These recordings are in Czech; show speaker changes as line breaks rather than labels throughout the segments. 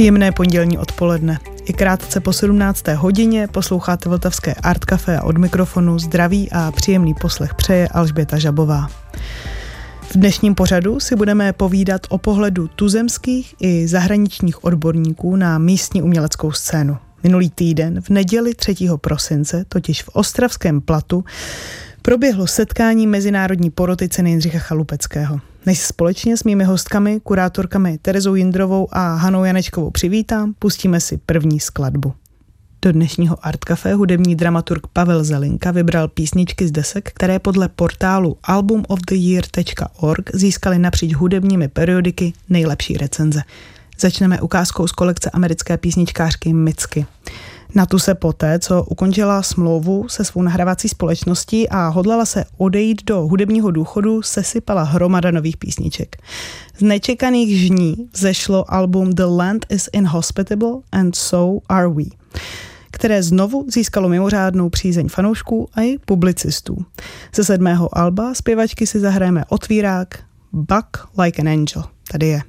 Příjemné pondělní odpoledne. I krátce po 17. hodině posloucháte Vltavské Art Café a od mikrofonu zdraví a příjemný poslech přeje Alžběta Žabová. V dnešním pořadu si budeme povídat o pohledu tuzemských i zahraničních odborníků na místní uměleckou scénu. Minulý týden, v neděli 3. prosince, totiž v Ostravském platu, proběhlo setkání Mezinárodní poroty ceny Jindřicha Chalupeckého. Než společně s mými hostkami, kurátorkami Terezou Jindrovou a Hanou Janečkovou přivítám, pustíme si první skladbu. Do dnešního Art Café hudební dramaturg Pavel Zelinka vybral písničky z desek, které podle portálu albumoftheyear.org získaly napříč hudebními periodiky nejlepší recenze. Začneme ukázkou z kolekce americké písničkářky Mitsky. Na tu se poté, co ukončila smlouvu se svou nahrávací společností a hodlala se odejít do hudebního důchodu, sesypala hromada nových písniček. Z nečekaných žní zešlo album The Land is Inhospitable and So Are We které znovu získalo mimořádnou přízeň fanoušků a i publicistů. Ze sedmého alba zpěvačky si zahrajeme otvírák Buck Like an Angel. Tady je.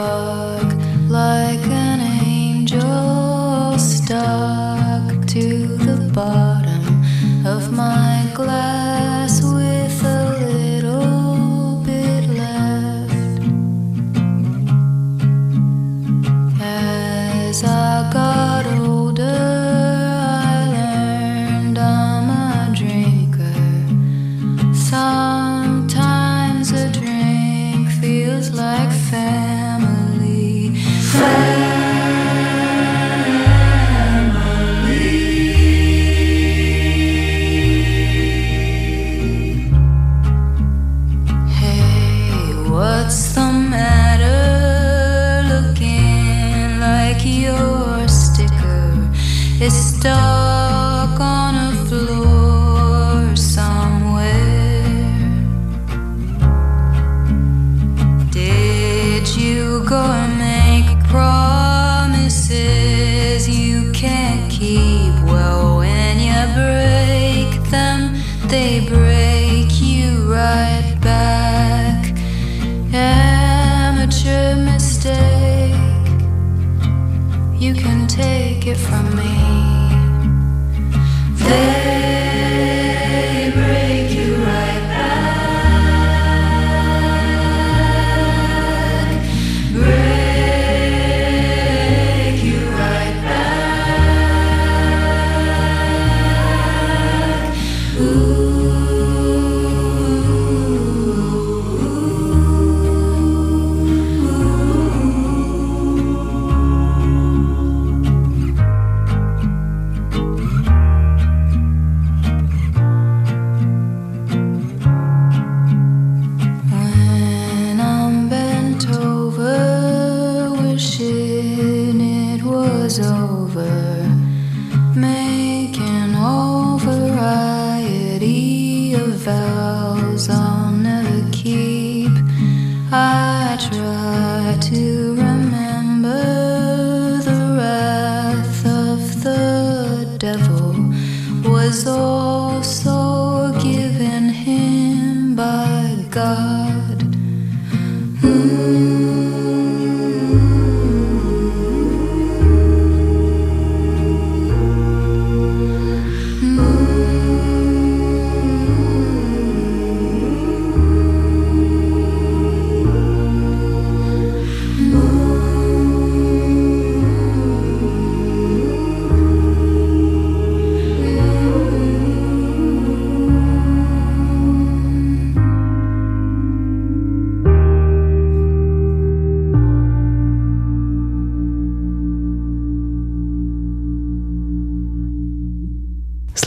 walk like an angel stuck to the bottom of my glass.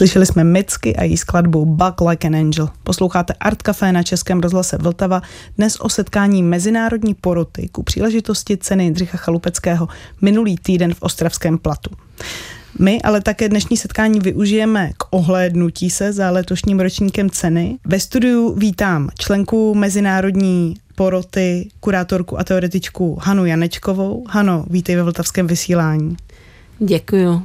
Slyšeli jsme Micky a její skladbu Bug Like an Angel. Posloucháte Art Café na Českém rozhlase Vltava dnes o setkání Mezinárodní poroty ku příležitosti ceny Jindřicha Chalupeckého minulý týden v Ostravském platu.
My ale také dnešní setkání využijeme k ohlédnutí se za letošním ročníkem ceny. Ve studiu vítám členku Mezinárodní poroty, kurátorku a teoretičku Hanu Janečkovou. Hano, vítej ve Vltavském vysílání.
Děkuju.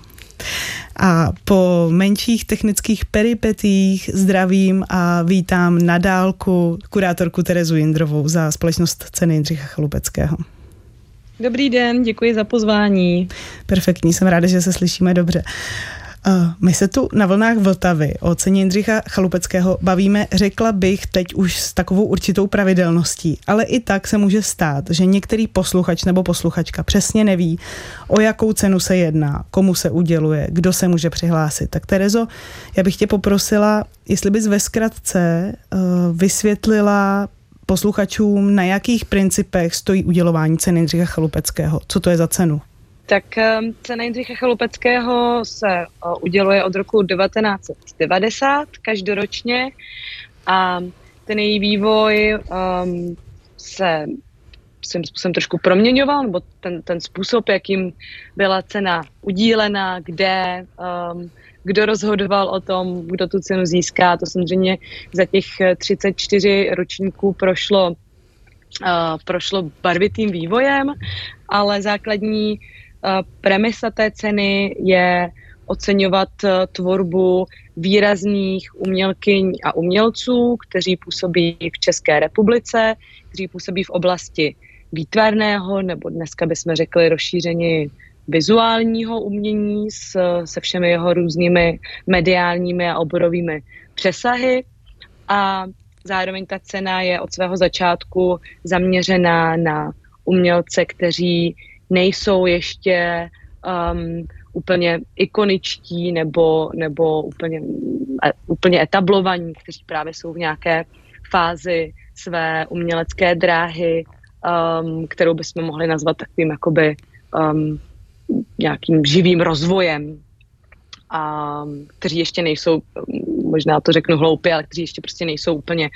A po menších technických peripetích zdravím a vítám na dálku kurátorku Terezu Jindrovou za společnost ceny Jindřicha Chalupeckého.
Dobrý den, děkuji za pozvání.
Perfektní, jsem ráda, že se slyšíme dobře. My se tu na vlnách Vltavy o ceně Jindřicha Chalupeckého bavíme, řekla bych teď už s takovou určitou pravidelností, ale i tak se může stát, že některý posluchač nebo posluchačka přesně neví, o jakou cenu se jedná, komu se uděluje, kdo se může přihlásit. Tak Terezo, já bych tě poprosila, jestli bys ve zkratce uh, vysvětlila posluchačům, na jakých principech stojí udělování ceny Jindřicha Chalupeckého. Co to je za cenu?
Tak ehm, cena Jindřicha Chalupeckého se uděluje od roku 1990 každoročně a ten její vývoj um, se svým způsobem trošku proměňoval, nebo ten, ten způsob, jakým byla cena udílena, kde, um, kdo rozhodoval o tom, kdo tu cenu získá. To samozřejmě za těch 34 ročníků prošlo, uh, prošlo barvitým vývojem, ale základní Eh, premisa té ceny je oceňovat eh, tvorbu výrazných umělkyň a umělců, kteří působí v České republice, kteří působí v oblasti výtvarného, nebo dneska bychom řekli rozšíření vizuálního umění s, se všemi jeho různými mediálními a oborovými přesahy. A zároveň ta cena je od svého začátku zaměřená na umělce, kteří nejsou ještě um, úplně ikoničtí nebo, nebo úplně, e, úplně etablovaní, kteří právě jsou v nějaké fázi své umělecké dráhy, um, kterou bychom mohli nazvat takovým jakoby um, nějakým živým rozvojem a kteří ještě nejsou, možná to řeknu hloupě, ale kteří ještě prostě nejsou úplně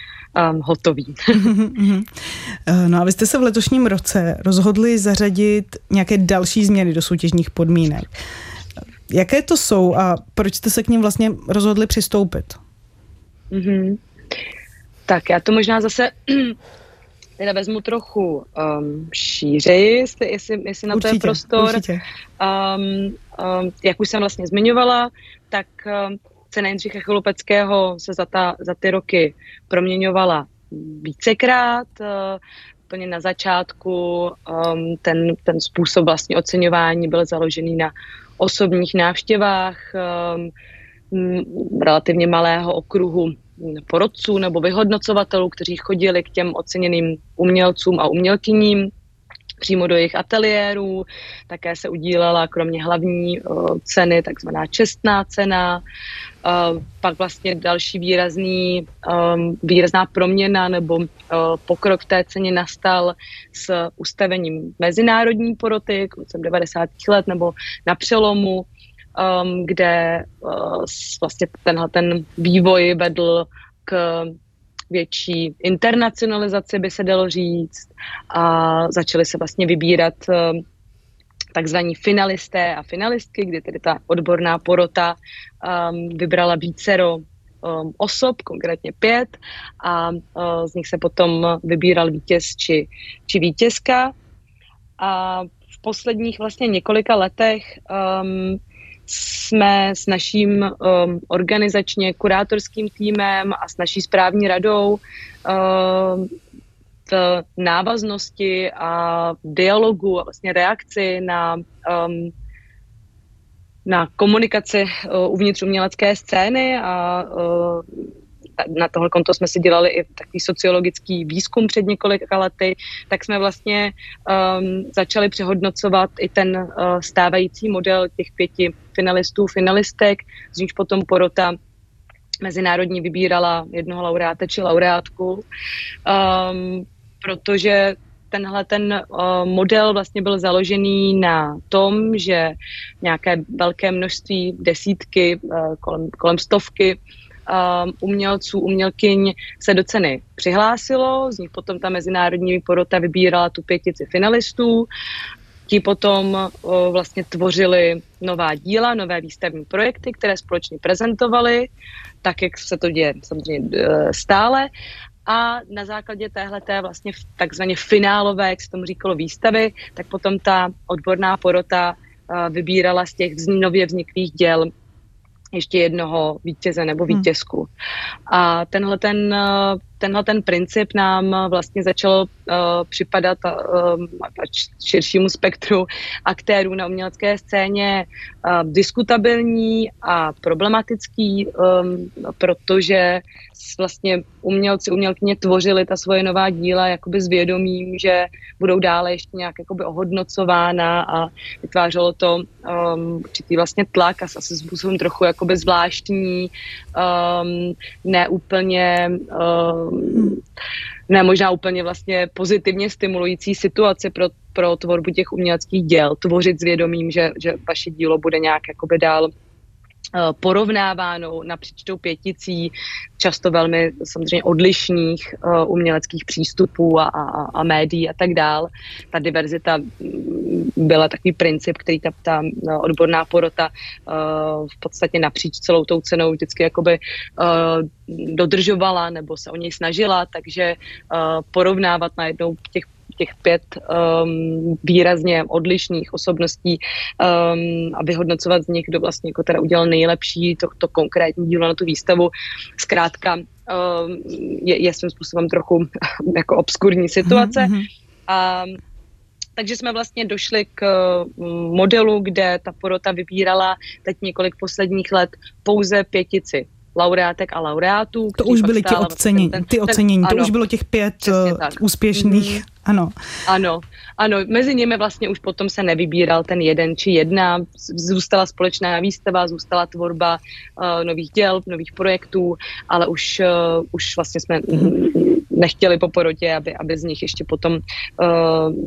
um, hotoví.
Eh, no a vy jste se v letošním roce rozhodli zařadit nějaké další změny do soutěžních podmínek. Jaké to jsou a proč jste se k ním vlastně rozhodli přistoupit?
Mm-hmm. Tak já to možná zase teda vezmu trochu um, šířeji, jestli, jestli, jestli na určitě, to je prostor. Určitě. Um, um, jak už jsem vlastně zmiňovala, tak um, cena Jindřicha Chalupeckého se za, ta, za ty roky proměňovala vícekrát. Uh, úplně na začátku um, ten, ten způsob vlastně oceňování byl založený na osobních návštěvách um, relativně malého okruhu porodců nebo vyhodnocovatelů, kteří chodili k těm oceněným umělcům a umělkyním přímo do jejich ateliérů. Také se udílela kromě hlavní uh, ceny takzvaná čestná cena. Uh, pak vlastně další výrazný, um, výrazná proměna nebo pokrok v té ceně nastal s ustavením mezinárodní poroty koncem 90. let nebo na přelomu um, kde uh, vlastně tenhle ten vývoj vedl k větší internacionalizaci, by se dalo říct, a začaly se vlastně vybírat uh, takzvaní finalisté a finalistky, kdy tedy ta odborná porota um, vybrala vícero um, osob, konkrétně pět, a uh, z nich se potom vybíral vítěz či, či vítězka. A v posledních vlastně několika letech um, jsme s naším um, organizačně kurátorským týmem a s naší správní radou um, v návaznosti a dialogu a vlastně reakci na um, na komunikaci uh, uvnitř umělecké scény a uh, na tohle konto jsme si dělali i takový sociologický výzkum před několika lety, tak jsme vlastně um, začali přehodnocovat i ten uh, stávající model těch pěti finalistů, finalistek, z níž potom porota mezinárodní vybírala jednoho laureáta či laureátku, um, protože tenhle ten uh, model vlastně byl založený na tom, že nějaké velké množství, desítky, uh, kolem, kolem stovky um, umělců, umělkyň se do ceny přihlásilo, z nich potom ta mezinárodní porota vybírala tu pětici finalistů ti potom vlastně tvořili nová díla, nové výstavní projekty, které společně prezentovali, tak jak se to děje samozřejmě e, stále. A na základě téhle vlastně takzvaně finálové, jak se tomu říkalo, výstavy, tak potom ta odborná porota e, vybírala z těch nově vzniklých děl ještě jednoho vítěze nebo hmm. vítězku. A tenhle ten, eh, tenhle ten princip nám vlastně začal uh, připadat uh, širšímu spektru aktérů na umělecké scéně uh, diskutabilní a problematický, um, protože vlastně umělci, umělkyně tvořili ta svoje nová díla jakoby s vědomím, že budou dále ještě nějak jakoby ohodnocována a vytvářelo to um, určitý vlastně tlak a asi způsobem trochu jakoby zvláštní, um, neúplně um, ne možná úplně vlastně pozitivně stimulující situace pro, pro tvorbu těch uměleckých děl, tvořit s vědomím, že, že vaše dílo bude nějak jakoby dál porovnáváno napříč tou pěticí, často velmi samozřejmě odlišných uh, uměleckých přístupů a, a, a médií a tak dál. Ta diverzita mm, byla takový princip, který ta, ta eh, odborná porota uh, v podstatě napříč celou tou cenou vždycky jakoby uh, dodržovala nebo se o něj snažila, takže uh, porovnávat najednou těch těch pět um, výrazně odlišných osobností um, a vyhodnocovat z nich, kdo vlastně jako teda udělal nejlepší to, to konkrétní dílo na tu výstavu. Zkrátka um, je, je svým způsobem trochu jako obskurní situace. Mm-hmm. A takže jsme vlastně došli k mm, modelu, kde ta porota vybírala teď několik posledních let pouze pětici laureátek a laureátů.
To už byly ti ocenění, ten, ty ocenění, ten, to ano, už bylo těch pět uh, úspěšných, mm, ano.
Ano, ano, mezi nimi vlastně už potom se nevybíral ten jeden či jedna, zůstala společná výstava, zůstala tvorba uh, nových děl, nových projektů, ale už, uh, už vlastně jsme nechtěli po porotě, aby, aby z nich ještě potom uh,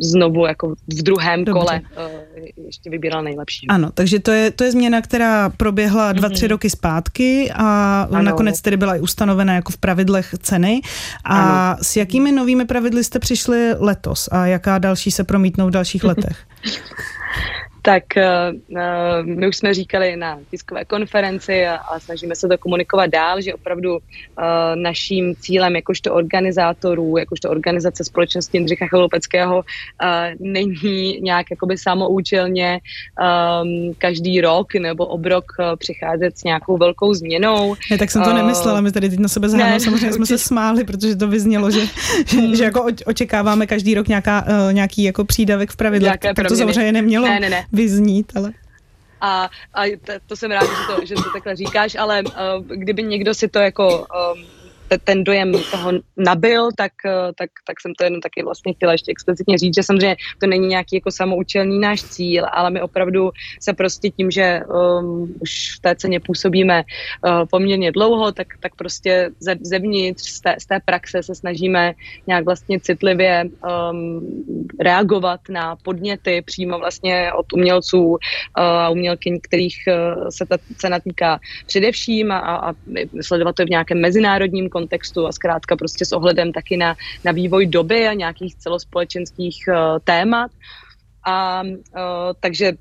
znovu jako v druhém Dobře. kole uh, ještě vybíral nejlepší.
Ano, takže to je, to je změna, která proběhla dva, mm-hmm. tři roky zpátky a ano. nakonec tedy byla i ustanovena jako v pravidlech ceny. A ano. s jakými novými pravidly jste přišli letos a jaká další se promítnou v dalších letech?
tak uh, my už jsme říkali na tiskové konferenci a, a snažíme se to komunikovat dál, že opravdu uh, naším cílem jakožto organizátorů, jakožto organizace společnosti Jindřicha Chalupeckého uh, není nějak jakoby samoučelně um, každý rok nebo obrok uh, přicházet s nějakou velkou změnou.
Ne, tak jsem to uh, nemyslela, my tady teď na sebe zhánu, samozřejmě jsme se smáli, protože to vyznělo, že, že, že jako očekáváme každý rok nějaká, uh, nějaký jako přídavek v pravidlech, tak to samozřejmě nemělo. Ne, ne, ne vyznít, ale...
A, a to jsem ráda, že to, že to takhle říkáš, ale uh, kdyby někdo si to jako um, ten dojem toho nabil, tak, eh, tak, tak jsem to jenom taky vlastně chtěla ještě explicitně říct, že samozřejmě to není nějaký jako samoučelný náš cíl, ale my opravdu se prostě tím, že um, už v té ceně působíme uh, poměrně dlouho, tak, tak prostě ze, zevnitř z té, z té praxe se snažíme nějak vlastně citlivě um, reagovat na podněty přímo vlastně od umělců uh, a uh, umělkyň, kterých uh, se ta cena týká především a, a sledovat to v nějakém mezinárodním kontextu a zkrátka prostě s ohledem taky na, na vývoj doby a nějakých celospolečenských uh, témat. A uh, takže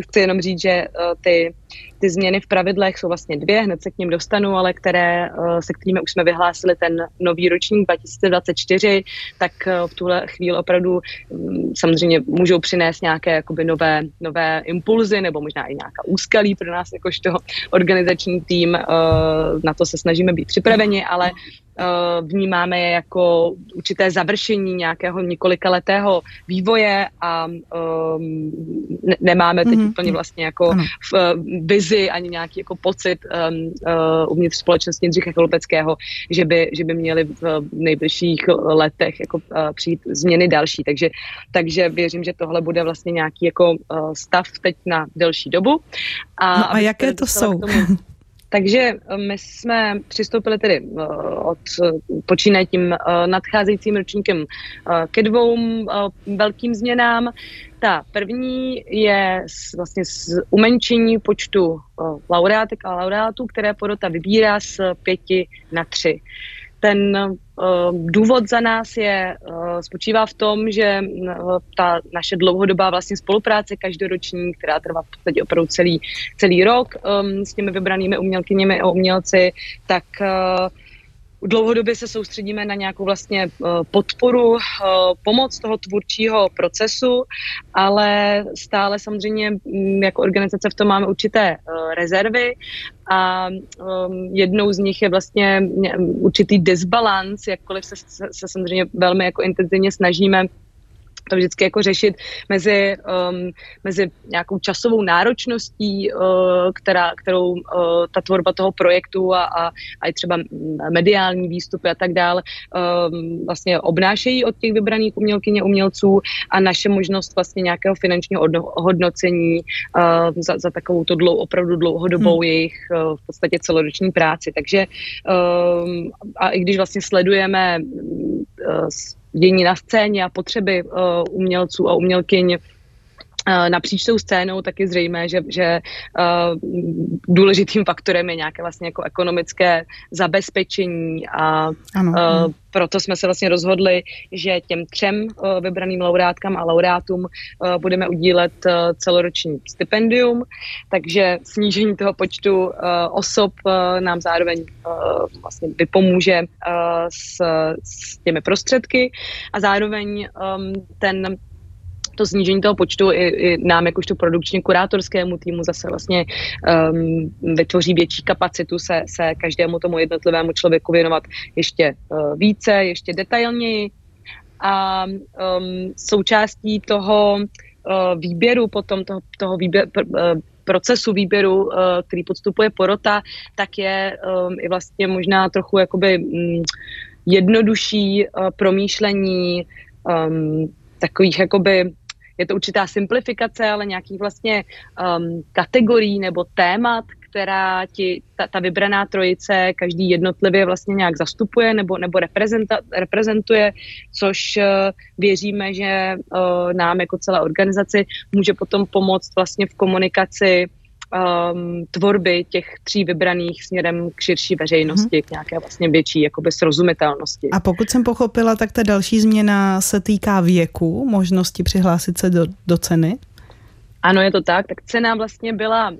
chci jenom říct, že uh, ty, ty změny v pravidlech jsou vlastně dvě, hned se k ním dostanu, ale které, uh, se kterými už jsme vyhlásili ten nový ročník 2024, tak uh, v tuhle chvíli opravdu um, samozřejmě můžou přinést nějaké jakoby nové, nové impulzy nebo možná i nějaká úskalí pro nás jakožto organizační tým. Uh, na to se snažíme být připraveni, ale vnímáme je jako určité završení nějakého několikaletého vývoje a um, ne- nemáme teď mm-hmm. úplně vlastně jako v uh, vizi ani nějaký jako pocit um, uh, uvnitř společnosti Jindřicha Cholupeckého, že by, že by měli v nejbližších letech jako uh, přijít změny další. Takže, takže věřím, že tohle bude vlastně nějaký jako uh, stav teď na delší dobu.
A, no a jaké to jsou? Tomu,
takže eh, my jsme přistoupili tedy uh, od počínaje tím nadcházejícím ročníkem ke dvou velkým změnám. Ta první je vlastně z umenšení počtu laureátek a laureátů, které porota vybírá z pěti na tři. Ten důvod za nás je, spočívá v tom, že ta naše dlouhodobá vlastně spolupráce každoroční, která trvá v podstatě opravdu celý, celý rok s těmi vybranými umělkyněmi a umělci, tak Dlouhodobě se soustředíme na nějakou vlastně eh, podporu, eh, pomoc toho tvůrčího procesu, ale stále samozřejmě mm, jako organizace v tom máme určité eh, rezervy a um, jednou z nich je vlastně určitý disbalans, jakkoliv se, se, se samozřejmě velmi jako intenzivně snažíme to vždycky jako řešit mezi, um, mezi nějakou časovou náročností, uh, která, kterou uh, ta tvorba toho projektu a, a, a i třeba mediální výstupy a tak dále um, vlastně obnášejí od těch vybraných umělkyně umělců a naše možnost vlastně nějakého finančního hodnocení uh, za, za takovou to dlou, opravdu dlouhodobou hmm. jejich uh, v podstatě celoroční práci. Takže um, a i když vlastně sledujeme uh, dění na scéně a potřeby uh, umělců a umělkyň Eh, napříč tou scénou, tak je zřejmé, že, že uh, důležitým faktorem je nějaké vlastně jako ekonomické zabezpečení a ano, uh, proto jsme se vlastně rozhodli, že těm třem uh, vybraným laureátkám a laureátům uh, budeme udílet uh, celoroční stipendium, takže snížení toho počtu uh, osob uh, nám zároveň uh, vlastně vypomůže uh, s, s těmi prostředky. A zároveň um, ten to snížení toho počtu i, i nám jakožto produkčně kurátorskému týmu zase vlastně um, vytvoří větší kapacitu se, se každému tomu jednotlivému člověku věnovat ještě uh, více, ještě detailněji. A um, součástí toho uh, výběru, potom toho, toho výběr, uh, procesu výběru, uh, který podstupuje porota, tak je um, i vlastně možná trochu jakoby um, jednodušší uh, promýšlení um, takových jakoby je to určitá simplifikace, ale nějakých vlastně um, kategorií nebo témat, která ti ta, ta vybraná trojice každý jednotlivě vlastně nějak zastupuje nebo, nebo reprezentuje, což uh, věříme, že uh, nám jako celé organizaci může potom pomoct vlastně v komunikaci um, tvorby těch tří vybraných směrem k širší veřejnosti, hmm. k nějaké vlastně větší jakoby srozumitelnosti.
A pokud jsem pochopila, tak ta další změna se týká věku, možnosti přihlásit se do, do ceny?
Ano, je to tak. Tak cena vlastně byla um,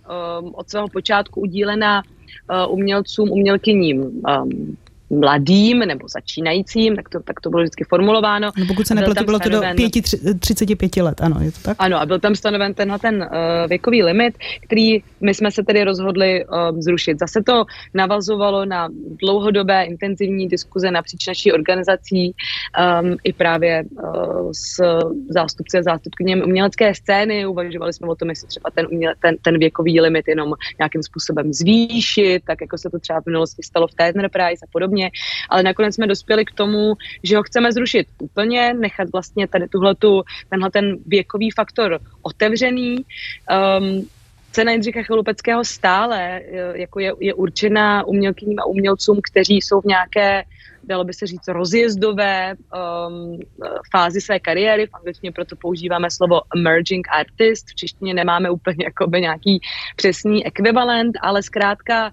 od svého počátku udílena uh, umělcům, umělkyním um, mladým nebo začínajícím, tak to, tak to bylo vždycky formulováno.
No pokud se nepletu, bylo to do 5, 35 let, ano, je to tak?
Ano, a byl tam stanoven tenhle ten uh, věkový limit, který my jsme se tedy rozhodli uh, zrušit. Zase to navazovalo na dlouhodobé intenzivní diskuze napříč naší organizací um, i právě uh, s zástupci a zástupkyněmi umělecké scény. Uvažovali jsme o tom, jestli třeba ten, uměle, ten, ten věkový limit jenom nějakým způsobem zvýšit, tak jako se to třeba v minulosti stalo v Tétner Prize a podobně podobně, ale nakonec jsme dospěli k tomu, že ho chceme zrušit úplně, nechat vlastně tady tuhletu, tenhle ten věkový faktor otevřený. Um, Cena Jindřicha Chalupeckého stále eh, jako je, je určená umělkyním a umělcům, kteří jsou v nějaké, dalo by se říct, rozjezdové um, fázi své kariéry. V angličtině proto používáme slovo emerging artist. V češtině nemáme úplně jakoby nějaký přesný ekvivalent, ale zkrátka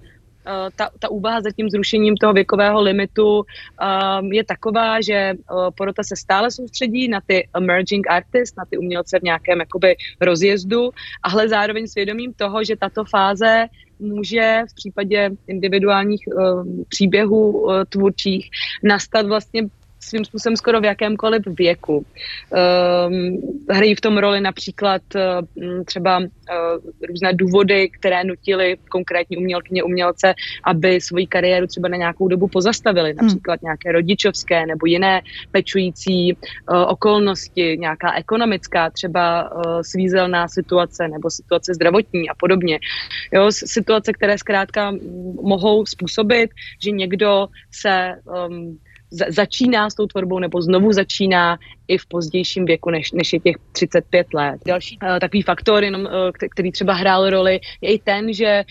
ta, ta úvaha za tím zrušením toho věkového limitu um, je taková, že uh, porota se stále soustředí na ty emerging artists, na ty umělce v nějakém jakoby rozjezdu, ale zároveň svědomím toho, že tato fáze může v případě individuálních uh, příběhů uh, tvůrčích nastat vlastně svým způsobem skoro v jakémkoliv věku. Um, hrají v tom roli například uh, třeba uh, různé důvody, které nutily konkrétní umělkyně, umělce, aby svoji kariéru třeba na nějakou dobu pozastavili, hmm. například nějaké rodičovské nebo jiné pečující uh, okolnosti, nějaká ekonomická, třeba svízelná situace nebo situace zdravotní a podobně. Jo, situace, které zkrátka mohou způsobit, že někdo se um, začíná s tou tvorbou nebo znovu začíná i v pozdějším věku, než, než je těch 35 let. Další uh, takový faktor, jenom, uh, který třeba hrál roli, je i ten, že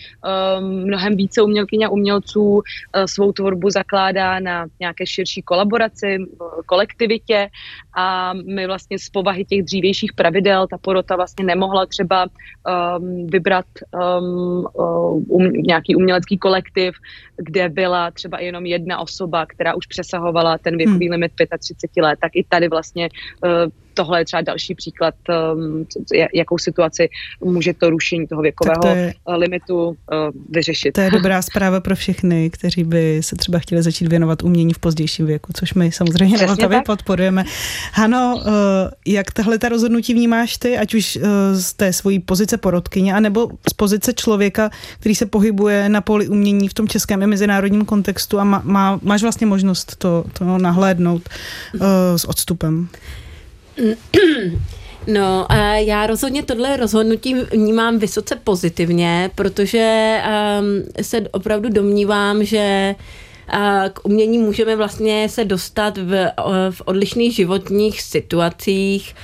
um, mnohem více umělkyň a umělců uh, svou tvorbu zakládá na nějaké širší kolaboraci, kolektivitě a my vlastně z povahy těch dřívějších pravidel ta porota vlastně nemohla třeba um, vybrat um, um, nějaký umělecký kolektiv, kde byla třeba jenom jedna osoba, která už přesahovala ten věkový hmm. limit 35 let, tak i tady vlastně uh, tohle je třeba další příklad, um, jakou situaci může to rušení toho věkového to je, limitu uh, vyřešit.
To je dobrá zpráva pro všechny, kteří by se třeba chtěli začít věnovat umění v pozdějším věku, což my samozřejmě na Vltavě podporujeme. Ano, uh, jak tahle ta rozhodnutí vnímáš ty, ať už z té svojí pozice porodkyně, anebo z pozice člověka, který se pohybuje na poli umění v tom českém i mezinárodním kontextu a má, má, máš vlastně možnost to, to nahlédnout uh, s odstupem?
No, já rozhodně tohle rozhodnutí vnímám vysoce pozitivně, protože um, se opravdu domnívám, že k umění můžeme vlastně se dostat v, v odlišných životních situacích.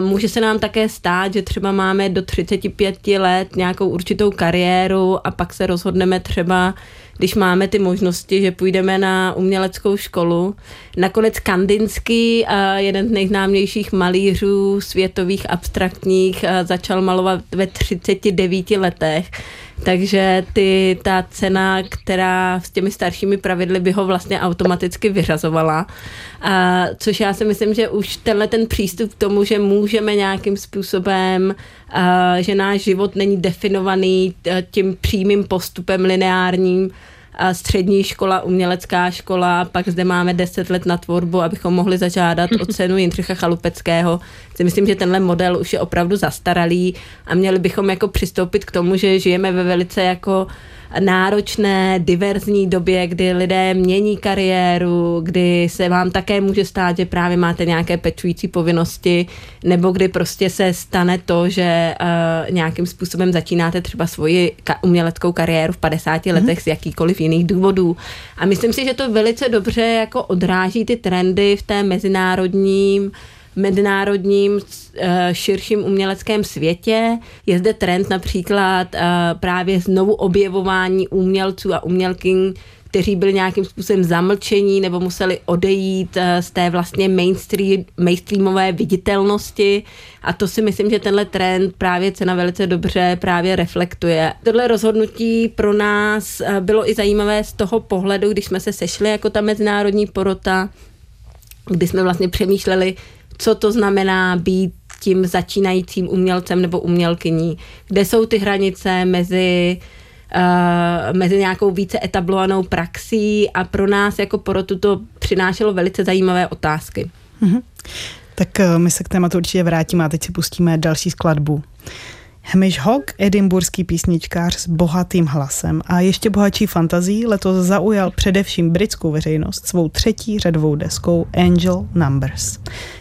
Může se nám také stát, že třeba máme do 35 let nějakou určitou kariéru a pak se rozhodneme třeba když máme ty možnosti, že půjdeme na uměleckou školu. Nakonec Kandinsky, jeden z nejznámějších malířů světových abstraktních, začal malovat ve 39 letech. Takže ty, ta cena, která s těmi staršími pravidly by ho vlastně automaticky vyřazovala. A, což já si myslím, že už tenhle ten přístup k tomu, že můžeme nějakým způsobem, a, že náš život není definovaný tím přímým postupem lineárním, střední škola, umělecká škola, pak zde máme 10 let na tvorbu, abychom mohli zažádat o cenu Jindřicha Chalupeckého. Si myslím, že tenhle model už je opravdu zastaralý a měli bychom jako přistoupit k tomu, že žijeme ve velice jako náročné, diverzní době, kdy lidé mění kariéru, kdy se vám také může stát, že právě máte nějaké pečující povinnosti, nebo kdy prostě se stane to, že uh, nějakým způsobem začínáte třeba svoji ka- uměleckou kariéru v 50 mm. letech z jakýkoliv jiných důvodů. A myslím si, že to velice dobře jako odráží ty trendy v té mezinárodním mezinárodním eh, širším uměleckém světě. Je zde trend například eh, právě znovu objevování umělců a umělkyň, kteří byli nějakým způsobem zamlčení nebo museli odejít eh, z té vlastně mainstream, mainstreamové viditelnosti a to si myslím, že tenhle trend právě cena velice dobře právě reflektuje. Tohle rozhodnutí pro nás bylo i zajímavé z toho pohledu, když jsme se sešli jako ta mezinárodní porota, kdy jsme vlastně přemýšleli, co to znamená být tím začínajícím umělcem nebo umělkyní, kde jsou ty hranice mezi Uh, mezi nějakou více etablovanou praxí a pro nás jako porotu to přinášelo velice zajímavé otázky. Mm-hmm.
Tak uh, my se k tématu určitě vrátíme a teď si pustíme další skladbu. Hamish Hogg, edimburský písničkář s bohatým hlasem a ještě bohatší fantazí, letos zaujal především britskou veřejnost svou třetí řadovou deskou Angel Numbers.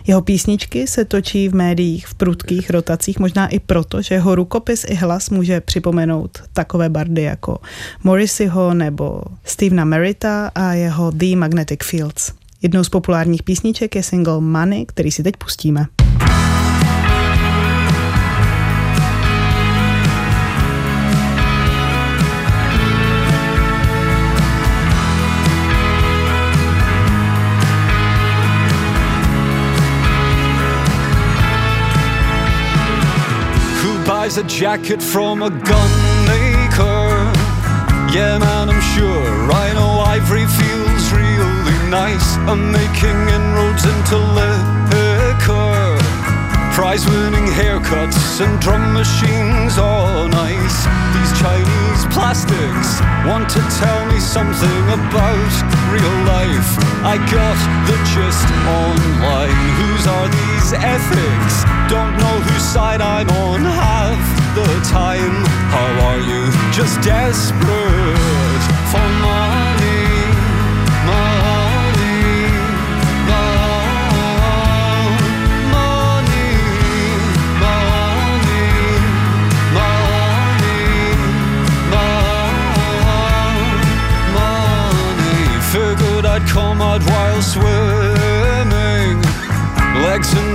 Jeho písničky se točí v médiích v prudkých rotacích, možná i proto, že jeho rukopis i hlas může připomenout takové bardy jako Morrisseyho nebo Stevena Merita a jeho The Magnetic Fields. Jednou z populárních písniček je single Money, který si teď pustíme. Buys a jacket from a gun maker. Yeah, man, I'm sure know Ivory feels really nice. I'm making inroads into liquor. Prize winning haircuts and drum machines all nice. These Chinese plastics want to tell me something about real life. I got the gist online. Whose are these ethics? Don't know whose side I'm on half the time. How are you? Just desperate for money.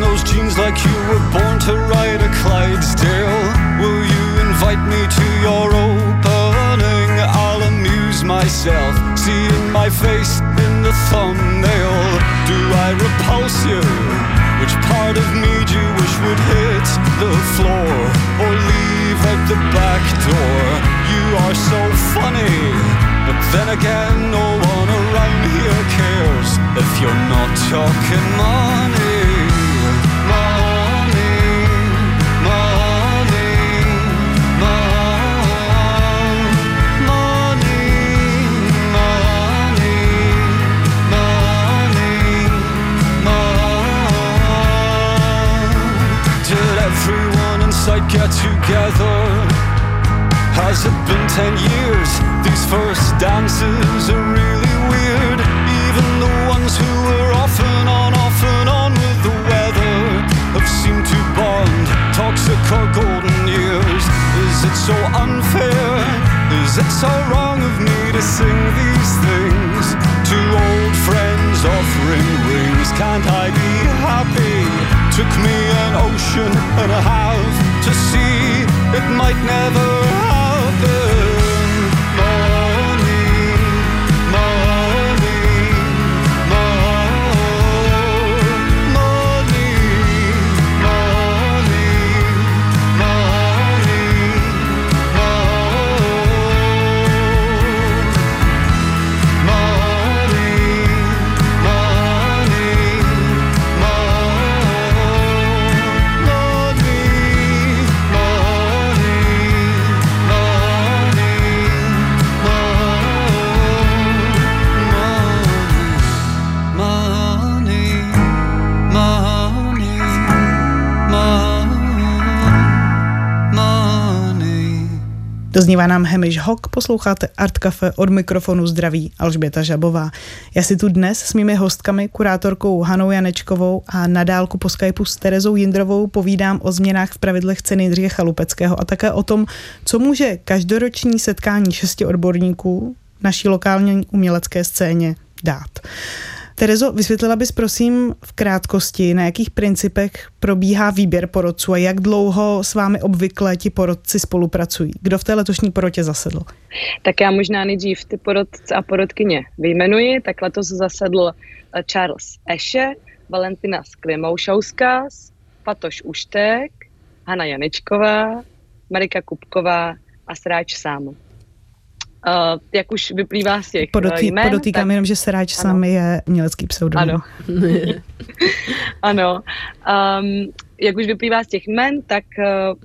While swimming
like you were born to ride a Clydesdale. Will you invite me to your opening? I'll amuse myself, seeing my face in the thumbnail. Do I repulse you? Which part of me do you wish would hit the floor or leave at the back door? You are so funny, but then again, no one around here cares if you're not talking money. Get together. Has it been ten years? These first dances are really weird. Even the ones who were off and on, off and on with the weather have seemed to bond. Toxic or golden years. Is it so unfair? Is it so wrong of me to sing these things to old friends offering rings? Can't I be happy? Took me an ocean and a half to see. It might never
Doznívá nám Hemish Hock, posloucháte Art Cafe od mikrofonu zdraví Alžběta Žabová. Já si tu dnes s mými hostkami, kurátorkou Hanou Janečkovou a nadálku po Skypeu s Terezou Jindrovou povídám o změnách v pravidlech ceny Jindřicha Chalupeckého a také o tom, co může každoroční setkání šesti odborníků naší lokální umělecké scéně dát. Terezo, vysvětlila bys prosím v krátkosti, na jakých principech probíhá výběr porodců a jak dlouho s vámi obvykle ti porodci spolupracují? Kdo v té letošní porotě zasedl?
Tak já možná nejdřív ty porodce a porodkyně vyjmenuji. Tak letos zasedl eh, Charles Eše, Valentina Sklimoušauskas, Patoš Uštek, Hana Janečková, Marika Kupková a Sráč Sám. Uh, jak už vyplývá z těch Podotý, jmen.
Podotýkám tak... jenom, že Seráč sám je umělecký pseudonym.
Ano. ano. Um, jak už vyplývá z těch jmen, tak uh,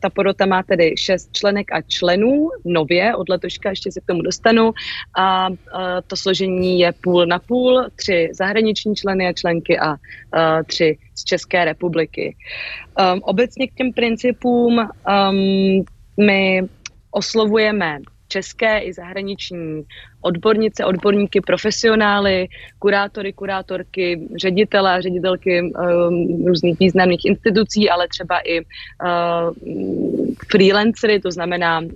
ta porota má tedy šest členek a členů, nově, od letoška ještě se k tomu dostanu. A uh, to složení je půl na půl, tři zahraniční členy a členky a uh, tři z České republiky. Um, obecně k těm principům um, my oslovujeme české i zahraniční odbornice, odborníky, profesionály, kurátory, kurátorky, ředitele a ředitelky um, různých významných institucí, ale třeba i uh, freelancery, to znamená um,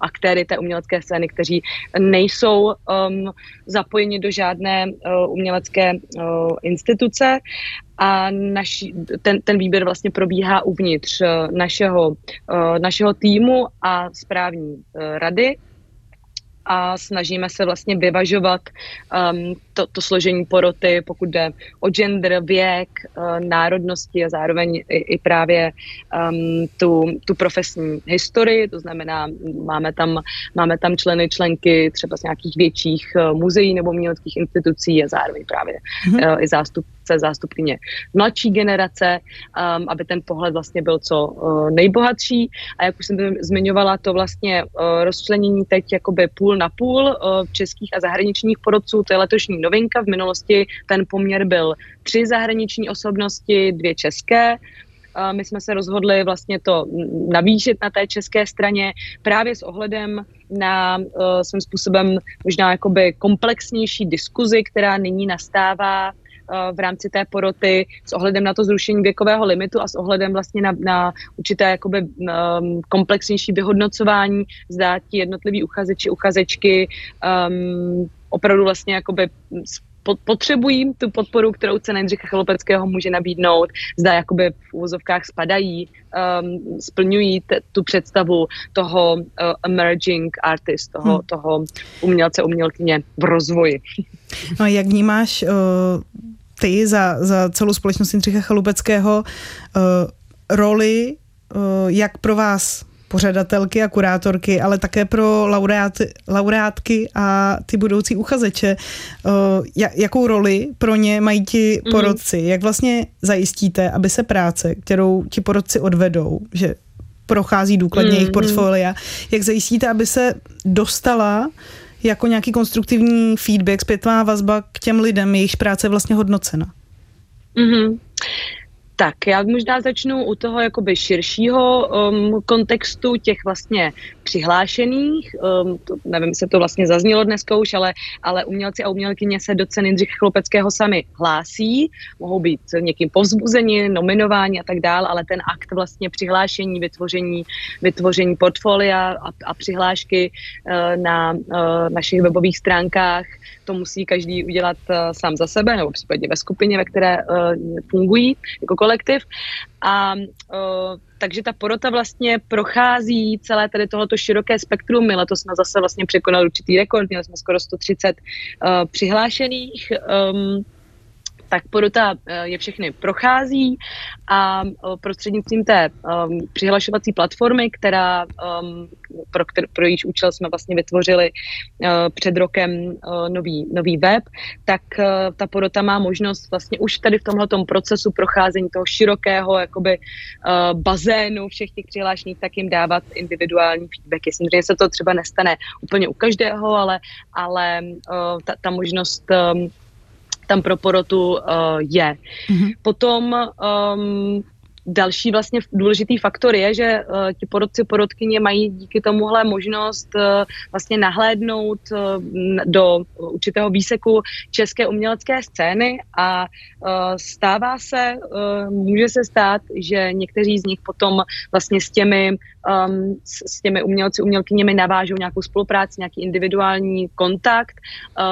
aktéry té umělecké scény, kteří nejsou um, zapojeni do žádné uh, umělecké uh, instituce. A naši, ten, ten výběr vlastně probíhá uvnitř uh, našeho, našeho týmu a správní rady a snažíme se vlastně vyvažovat um, to, to složení poroty, pokud jde o gender, věk, uh, národnosti a zároveň i, i právě um, tu, tu profesní historii, to znamená, máme tam, máme tam členy, členky třeba z nějakých větších uh, muzeí nebo uměleckých institucí a zároveň právě mm-hmm. uh, i zástup zástupce, zástupkyně mladší generace, um, aby ten pohled vlastně byl co uh, nejbohatší. A jak už jsem zmiňovala, to vlastně uh, rozčlenění teď jakoby půl na půl uh, českých a zahraničních porodců, to je letošní novinka. V minulosti ten poměr byl tři zahraniční osobnosti, dvě české. My jsme se rozhodli vlastně to navýšit na té české straně právě s ohledem na uh, svým způsobem možná jakoby komplexnější diskuzi, která nyní nastává v rámci té poroty s ohledem na to zrušení věkového limitu a s ohledem vlastně na, na určité jakoby um, komplexnější vyhodnocování, zdá ti jednotliví uchazeči, uchazečky um, opravdu vlastně jakoby potřebují tu podporu, kterou cena Jindřicha Chalopeckého může nabídnout, zda jakoby v úvozovkách spadají, um, splňují t- tu představu toho uh, emerging artist, toho, hmm. toho umělce, umělkyně v rozvoji.
No a jak vnímáš uh, ty za, za celou společnost Jindřicha Chalupeckého uh, roli, uh, jak pro vás pořadatelky a kurátorky, ale také pro laureáty, laureátky a ty budoucí uchazeče. Jakou roli pro ně mají ti mhm. porodci? Jak vlastně zajistíte, aby se práce, kterou ti porodci odvedou, že prochází důkladně mm, jejich portfolia, jak zajistíte, aby se dostala jako nějaký konstruktivní feedback, zpětná vazba k těm lidem, jejichž práce je vlastně hodnocena?
Mm-hmm. Tak, já možná začnu u toho jakoby širšího um, kontextu těch vlastně přihlášených. Um, to, nevím, se to vlastně zaznělo dneska už, ale, ale umělci a umělkyně se do ceny Jindřicha Chlopeckého sami hlásí, mohou být někým povzbuzeni, nominováni a tak dále, ale ten akt vlastně přihlášení, vytvoření, vytvoření portfolia a, a přihlášky uh, na uh, našich webových stránkách to musí každý udělat uh, sám za sebe, nebo případně ve skupině, ve které uh, fungují jako kolektiv. A uh, takže ta porota vlastně prochází celé tady tohoto široké spektrum. My letos jsme zase vlastně překonali určitý rekord, měli jsme skoro 130 uh, přihlášených. Um, tak porota eh, je všechny prochází a eh, prostřednictvím té um, přihlašovací platformy, která um, pro, kter, pro jejíž účel jsme vlastně vytvořili uh, před rokem uh, nový, nový web, tak uh, ta porota má možnost vlastně už tady v tomhle procesu procházení toho širokého jakoby uh, bazénu všech těch přihlášených, tak jim dávat individuální feedbacky. Samozřejmě se to třeba nestane úplně u každého, ale, ale uh, ta, ta možnost um, tam pro porotu uh, je. Mm-hmm. Potom um, Další vlastně důležitý faktor je, že uh, ti porodci, porodkyně mají díky tomuhle možnost uh, vlastně nahlédnout uh, do určitého výseku české umělecké scény a uh, stává se, uh, může se stát, že někteří z nich potom vlastně s těmi um, s, s těmi umělci, umělkyněmi navážou nějakou spolupráci, nějaký individuální kontakt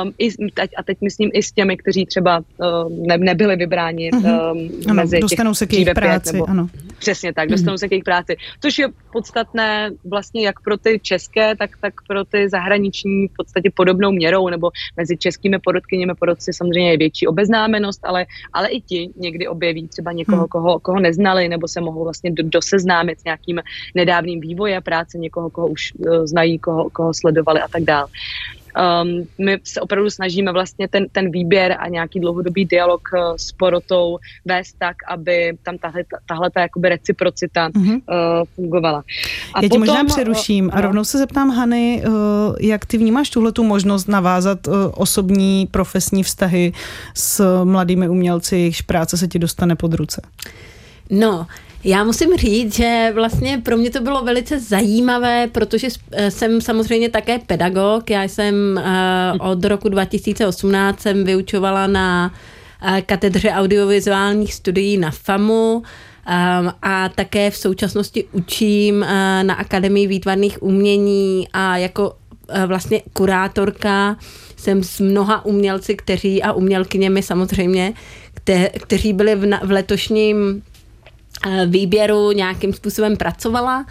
um, i, a teď myslím i s těmi, kteří třeba um, ne, nebyli vybráni mm-hmm. um, mezi
dostanou těch se k jejich práci, nebo, ano.
Přesně tak, dostanou se k jejich práci, což je podstatné vlastně jak pro ty české, tak, tak pro ty zahraniční v podstatě podobnou měrou, nebo mezi českými porodkyněmi porodci samozřejmě je větší obeznámenost, ale, ale i ti někdy objeví třeba někoho, mm. koho, koho neznali, nebo se mohou vlastně do, doseznámit s nějakým nedávným nedávným vývoje práce někoho, koho už uh, znají, koho, koho sledovali a tak dále. Um, my se opravdu snažíme vlastně ten, ten výběr a nějaký dlouhodobý dialog uh, s porotou vést tak, aby tam tahle, tahle ta jakoby reciprocita uh, fungovala.
A Já tě možná přeruším a rovnou se zeptám Hany, uh, jak ty vnímáš tuhle tu možnost navázat uh, osobní profesní vztahy s mladými umělci, jejichž práce se ti dostane pod ruce?
No, já musím říct, že vlastně pro mě to bylo velice zajímavé, protože eh, jsem samozřejmě také pedagog. Já jsem eh, od roku 2018 jsem vyučovala na eh, katedře audiovizuálních studií na FAMu a také v současnosti učím na Akademii výtvarných umění a jako vlastně kurátorka jsem s mnoha umělci, kteří a umělkyněmi samozřejmě, kte, kteří byli v, v letošním výběru nějakým způsobem pracovala.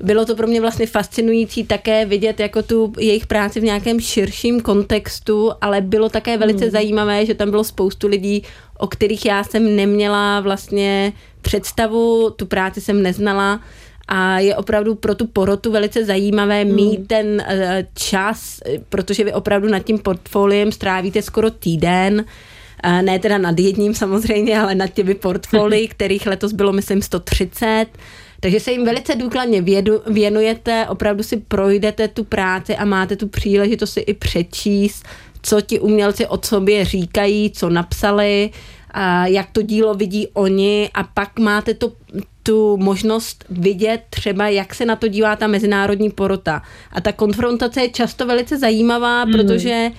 Bylo to pro mě vlastně fascinující také vidět jako tu jejich práci v nějakém širším kontextu, ale bylo také velice mm. zajímavé, že tam bylo spoustu lidí, o kterých já jsem neměla vlastně představu, tu práci jsem neznala a je opravdu pro tu porotu velice zajímavé mm. mít ten uh, čas, protože vy opravdu nad tím portfoliem strávíte skoro týden, ne teda nad jedním samozřejmě, ale nad těmi portfolii, kterých letos bylo, myslím, 130. Takže se jim velice důkladně vědu, věnujete, opravdu si projdete tu práci a máte tu příležitost si i přečíst, co ti umělci o sobě říkají, co napsali, a jak to dílo vidí oni a pak máte to, tu možnost vidět třeba, jak se na to dívá ta mezinárodní porota. A ta konfrontace je často velice zajímavá, mm. protože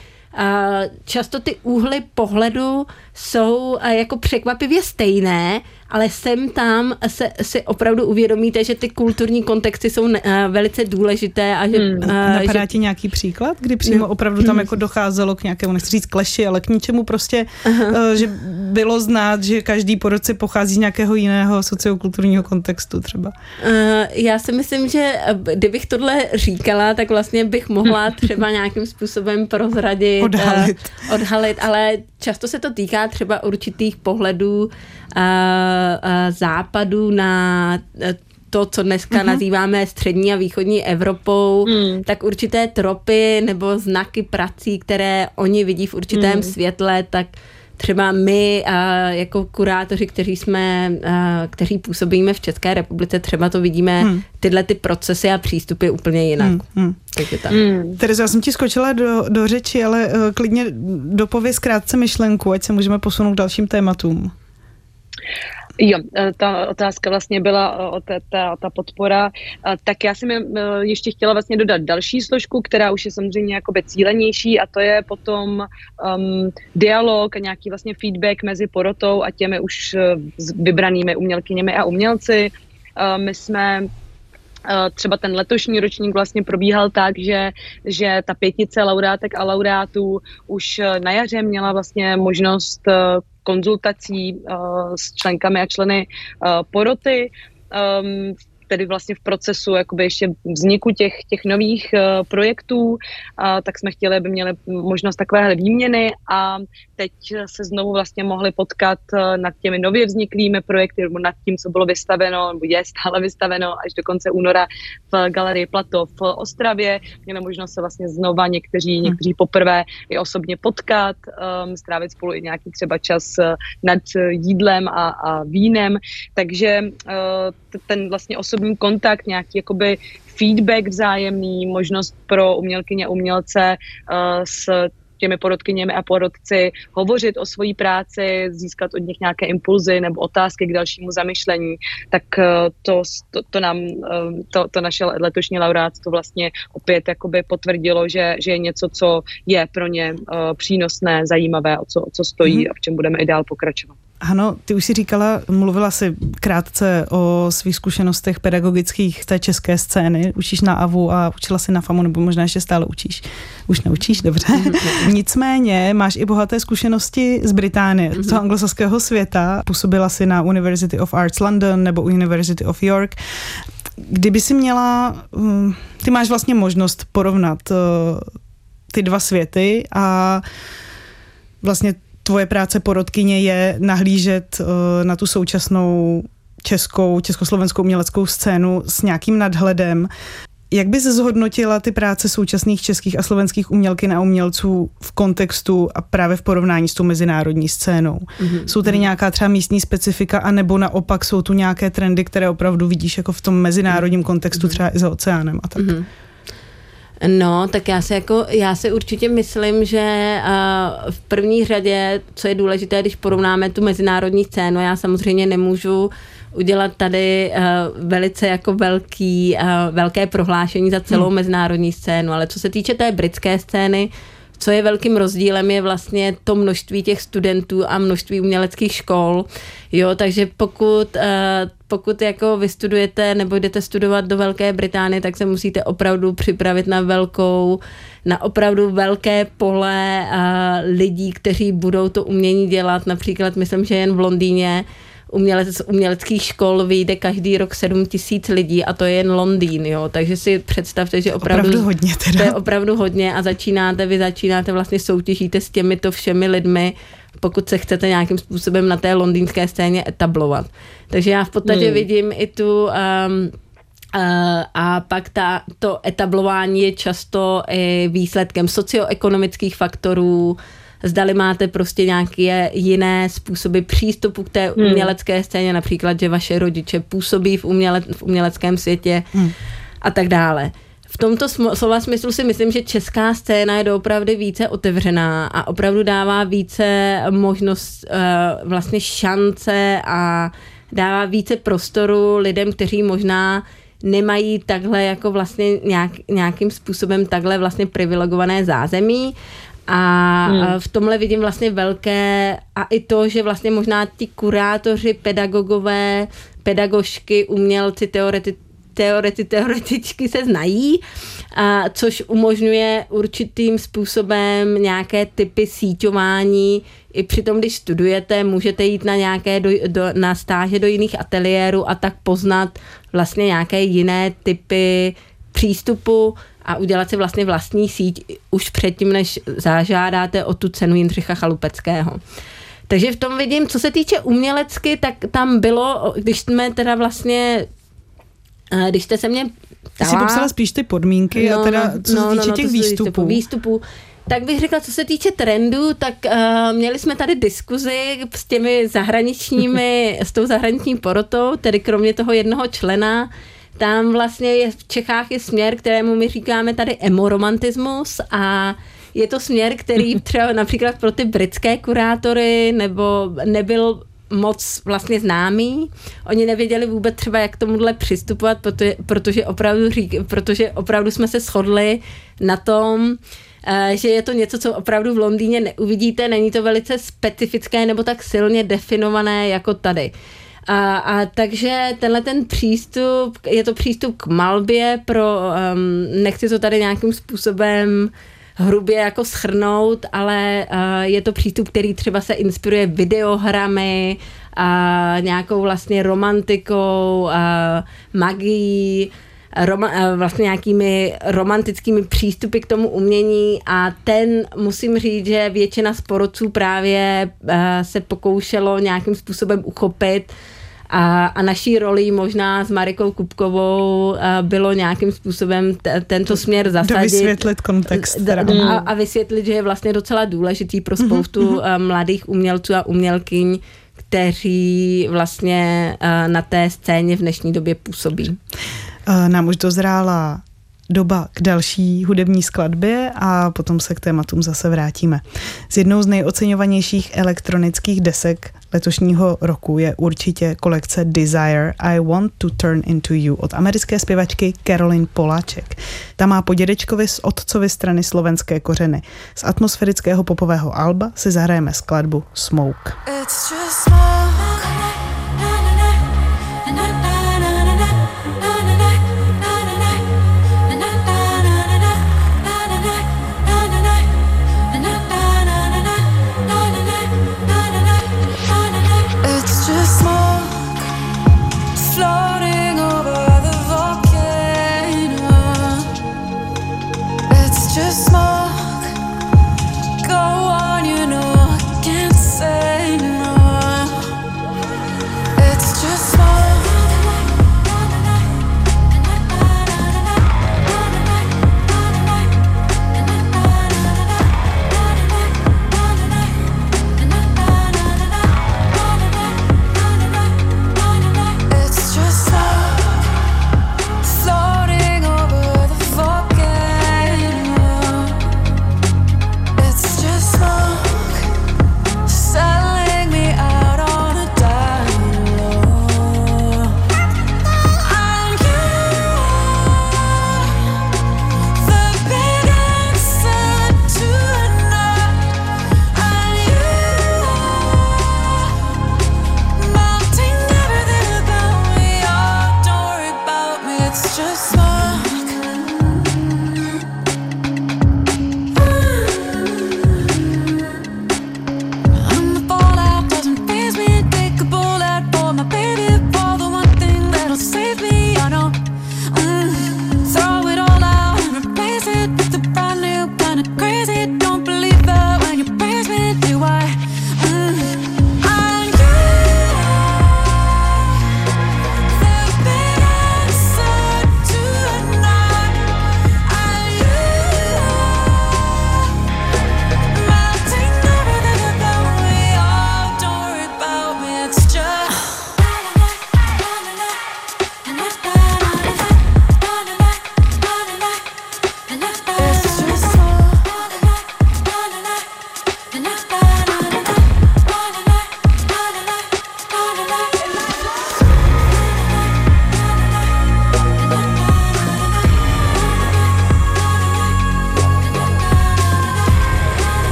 často ty úhly pohledu jsou jako překvapivě stejné, ale sem tam se, si opravdu uvědomíte, že ty kulturní kontexty jsou ne, uh, velice důležité. A že, hmm.
uh, Napadá že... ti nějaký příklad, kdy přímo no. opravdu tam jako docházelo k nějakému, nechci říct kleši, ale k něčemu prostě, uh, že bylo znát, že každý porodce pochází z nějakého jiného sociokulturního kontextu třeba?
Uh, já si myslím, že kdybych tohle říkala, tak vlastně bych mohla třeba nějakým způsobem prozradit,
odhalit,
uh, odhalit ale často se to týká třeba určitých pohledů uh, západu na to, co dneska uh-huh. nazýváme střední a východní Evropou, mm. tak určité tropy nebo znaky prací, které oni vidí v určitém mm. světle, tak třeba my jako kurátoři, kteří jsme, kteří působíme v České republice, třeba to vidíme hmm. tyhle ty procesy a přístupy úplně jinak. Hmm. Hmm. Takže tak.
Hmm. Terezo, já jsem ti skočila do, do řeči, ale uh, klidně dopověz krátce myšlenku, ať se můžeme posunout k dalším tématům.
Jo, e, ta otázka vlastně byla e, o té, ta, ta podpora. E, tak já jsem ještě chtěla vlastně dodat další složku, která už je samozřejmě jakoby cílenější a to je potom um, dialog a nějaký vlastně feedback mezi porotou a těmi už vybranými umělkyněmi a umělci. My jsme třeba ten letošní ročník vlastně probíhal tak, že, že ta pětice laureátek a laureátů už na jaře měla vlastně možnost konzultací uh, s členkami a členy uh, poroty. Um, tedy vlastně v procesu jakoby ještě vzniku těch, těch nových uh, projektů, tak jsme chtěli, aby měli možnost takovéhle výměny a teď se znovu vlastně mohli potkat uh, nad těmi nově vzniklými projekty nebo nad tím, co bylo vystaveno, nebo je stále vystaveno až do konce února v galerii Plato v Ostravě. Měli možnost se vlastně znova někteří, hmm. někteří poprvé i osobně potkat, um, strávit spolu i nějaký třeba čas uh, nad jídlem a, a vínem, takže uh, ten vlastně osobní osobní kontakt, nějaký jakoby feedback vzájemný, možnost pro umělkyně a umělce uh, s těmi porodkyněmi a porodci, hovořit o svojí práci, získat od nich nějaké impulzy nebo otázky k dalšímu zamyšlení, tak uh, to, to, to nám, uh, to, to naše letošní laureátstvo vlastně opět jakoby potvrdilo, že, že je něco, co je pro ně přínosné, zajímavé, o co, o co stojí mm-hmm. a v čem budeme i dál pokračovat.
Ano, ty už si říkala, mluvila si krátce o svých zkušenostech pedagogických té české scény. Učíš na AVU a učila si na FAMu, nebo možná ještě stále učíš. Už neučíš, dobře. Nicméně máš i bohaté zkušenosti z Británie, z toho anglosaského světa. Působila si na University of Arts London nebo University of York. Kdyby si měla, hm, ty máš vlastně možnost porovnat eh, ty dva světy a vlastně tvoje práce porodkyně je nahlížet eh, na tu současnou českou, československou uměleckou scénu s nějakým nadhledem. Jak bys zhodnotila ty práce současných českých a slovenských umělky a umělců v kontextu a právě v porovnání s tou mezinárodní scénou? Mm-hmm. Jsou tady nějaká třeba místní specifika, anebo naopak jsou tu nějaké trendy, které opravdu vidíš jako v tom mezinárodním kontextu, mm-hmm. třeba i za oceánem a tak? Mm-hmm.
No, tak já si, jako, já si určitě myslím, že uh, v první řadě, co je důležité, když porovnáme tu mezinárodní scénu, já samozřejmě nemůžu udělat tady uh, velice jako velký, uh, velké prohlášení za celou hmm. mezinárodní scénu, ale co se týče té britské scény, co je velkým rozdílem, je vlastně to množství těch studentů a množství uměleckých škol. Jo, takže pokud, uh, pokud jako vystudujete nebo jdete studovat do Velké Británie, tak se musíte opravdu připravit na velkou, na opravdu velké pole uh, lidí, kteří budou to umění dělat. Například myslím, že jen v Londýně umělec, z uměleckých škol vyjde každý rok 7 tisíc lidí a to je jen Londýn, jo. Takže si představte, že opravdu,
opravdu hodně teda.
to je opravdu hodně a začínáte, vy začínáte vlastně soutěžíte s těmito všemi lidmi, pokud se chcete nějakým způsobem na té londýnské scéně etablovat. Takže já v podstatě hmm. vidím i tu um, Uh, a pak ta, to etablování je často i výsledkem socioekonomických faktorů, zdali máte prostě nějaké jiné způsoby přístupu k té hmm. umělecké scéně, například, že vaše rodiče působí v, uměle, v uměleckém světě hmm. a tak dále. V tomto slova smyslu si myslím, že česká scéna je doopravdy více otevřená a opravdu dává více možnost, uh, vlastně šance a dává více prostoru lidem, kteří možná nemají takhle jako vlastně nějak, nějakým způsobem takhle vlastně privilegované zázemí A hmm. v tomhle vidím vlastně velké a i to, že vlastně možná ti kurátoři, pedagogové, pedagožky, umělci, teoreti, teoreti, teoretičky se znají, a což umožňuje určitým způsobem nějaké typy síťování. I přitom, když studujete, můžete jít na nějaké do, do, na stáže do jiných ateliérů a tak poznat vlastně nějaké jiné typy přístupu a udělat si vlastně vlastní síť už předtím, než zažádáte o tu cenu Jindřicha Chalupeckého. Takže v tom vidím, co se týče umělecky, tak tam bylo, když jsme teda vlastně, eh, když jste se mě
Ty jsi popsala spíš ty podmínky no, a teda co no, se týče no, no, těch výstupů.
výstupů. Tak bych řekla, co se týče trendu, tak uh, měli jsme tady diskuzi s těmi zahraničními, s tou zahraniční porotou, tedy kromě toho jednoho člena, tam vlastně je, v Čechách je směr, kterému my říkáme tady emoromantismus a je to směr, který třeba například pro ty britské kurátory nebo nebyl moc vlastně známý. Oni nevěděli vůbec třeba, jak tomuhle přistupovat, protože, protože, opravdu, řík, protože opravdu jsme se shodli na tom, eh, že je to něco, co opravdu v Londýně neuvidíte, není to velice specifické nebo tak silně definované jako tady. A, a takže tenhle ten přístup, je to přístup k malbě pro, um, nechci to tady nějakým způsobem hrubě jako schrnout, ale uh, je to přístup, který třeba se inspiruje videohrami a nějakou vlastně romantikou, uh, magií, roma, uh, vlastně nějakými romantickými přístupy k tomu umění. A ten musím říct, že většina sporoců právě uh, se pokoušelo nějakým způsobem uchopit a, a naší roli možná s Marikou Kupkovou bylo nějakým způsobem t- tento směr zasadit.
vysvětlit kontext.
D- a, a vysvětlit, že je vlastně docela důležitý pro mhm, spoustu mm-hmm. mladých umělců a umělkyň, kteří vlastně na té scéně v dnešní době působí.
Nám už dozrála doba k další hudební skladbě a potom se k tématům zase vrátíme. Z jednou z nejoceňovanějších elektronických desek letošního roku je určitě kolekce Desire I Want to Turn Into You od americké zpěvačky Caroline Poláček. Ta má po dědečkovi z otcovy strany slovenské kořeny. Z atmosférického popového alba si zahrajeme skladbu Smoke. It's just smoke.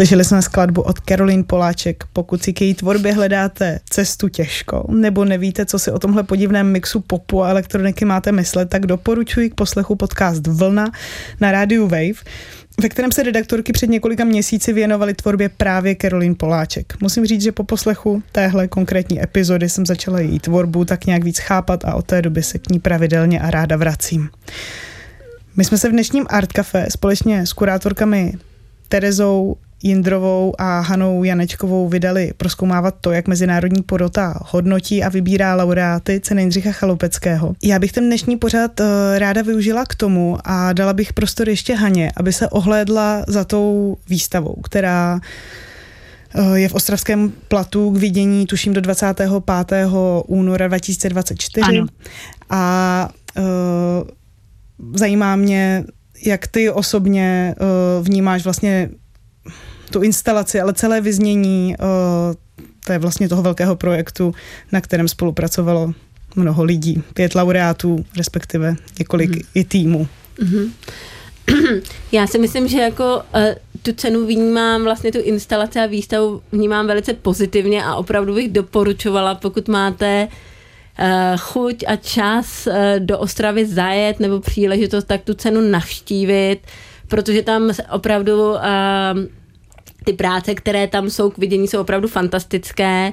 Slyšeli jsme skladbu od Caroline Poláček. Pokud si k její tvorbě hledáte cestu těžko, nebo nevíte, co si o tomhle podivném mixu popu a elektroniky máte myslet, tak doporučuji k poslechu podcast Vlna na rádiu Wave ve kterém se redaktorky před několika měsíci věnovaly tvorbě právě Caroline Poláček. Musím říct, že po poslechu téhle konkrétní epizody jsem začala její tvorbu tak nějak víc chápat a od té doby se k ní pravidelně a ráda vracím. My jsme se v dnešním Art Café společně s kurátorkami Terezou Jindrovou a Hanou Janečkovou vydali proskoumávat to, jak mezinárodní porota hodnotí a vybírá laureáty ceny Jindřicha Chalupeckého. Já bych ten dnešní pořad eh, ráda využila k tomu a dala bych prostor ještě Haně, aby se ohlédla za tou výstavou, která eh, je v Ostravském platu k vidění, tuším, do 25. února 2024. Ano. A uh, zajímá mě, jak ty osobně uh, vnímáš vlastně tu instalaci, ale celé vyznění uh, to je vlastně toho velkého projektu, na kterém spolupracovalo mnoho lidí, pět laureátů, respektive několik mm. i týmů. Mm-hmm.
Já si myslím, že jako uh, tu cenu vnímám, vlastně tu instalaci a výstavu vnímám velice pozitivně a opravdu bych doporučovala, pokud máte uh, chuť a čas uh, do Ostravy zajet nebo příležitost, tak tu cenu navštívit, protože tam opravdu uh, ty práce, které tam jsou k vidění, jsou opravdu fantastické.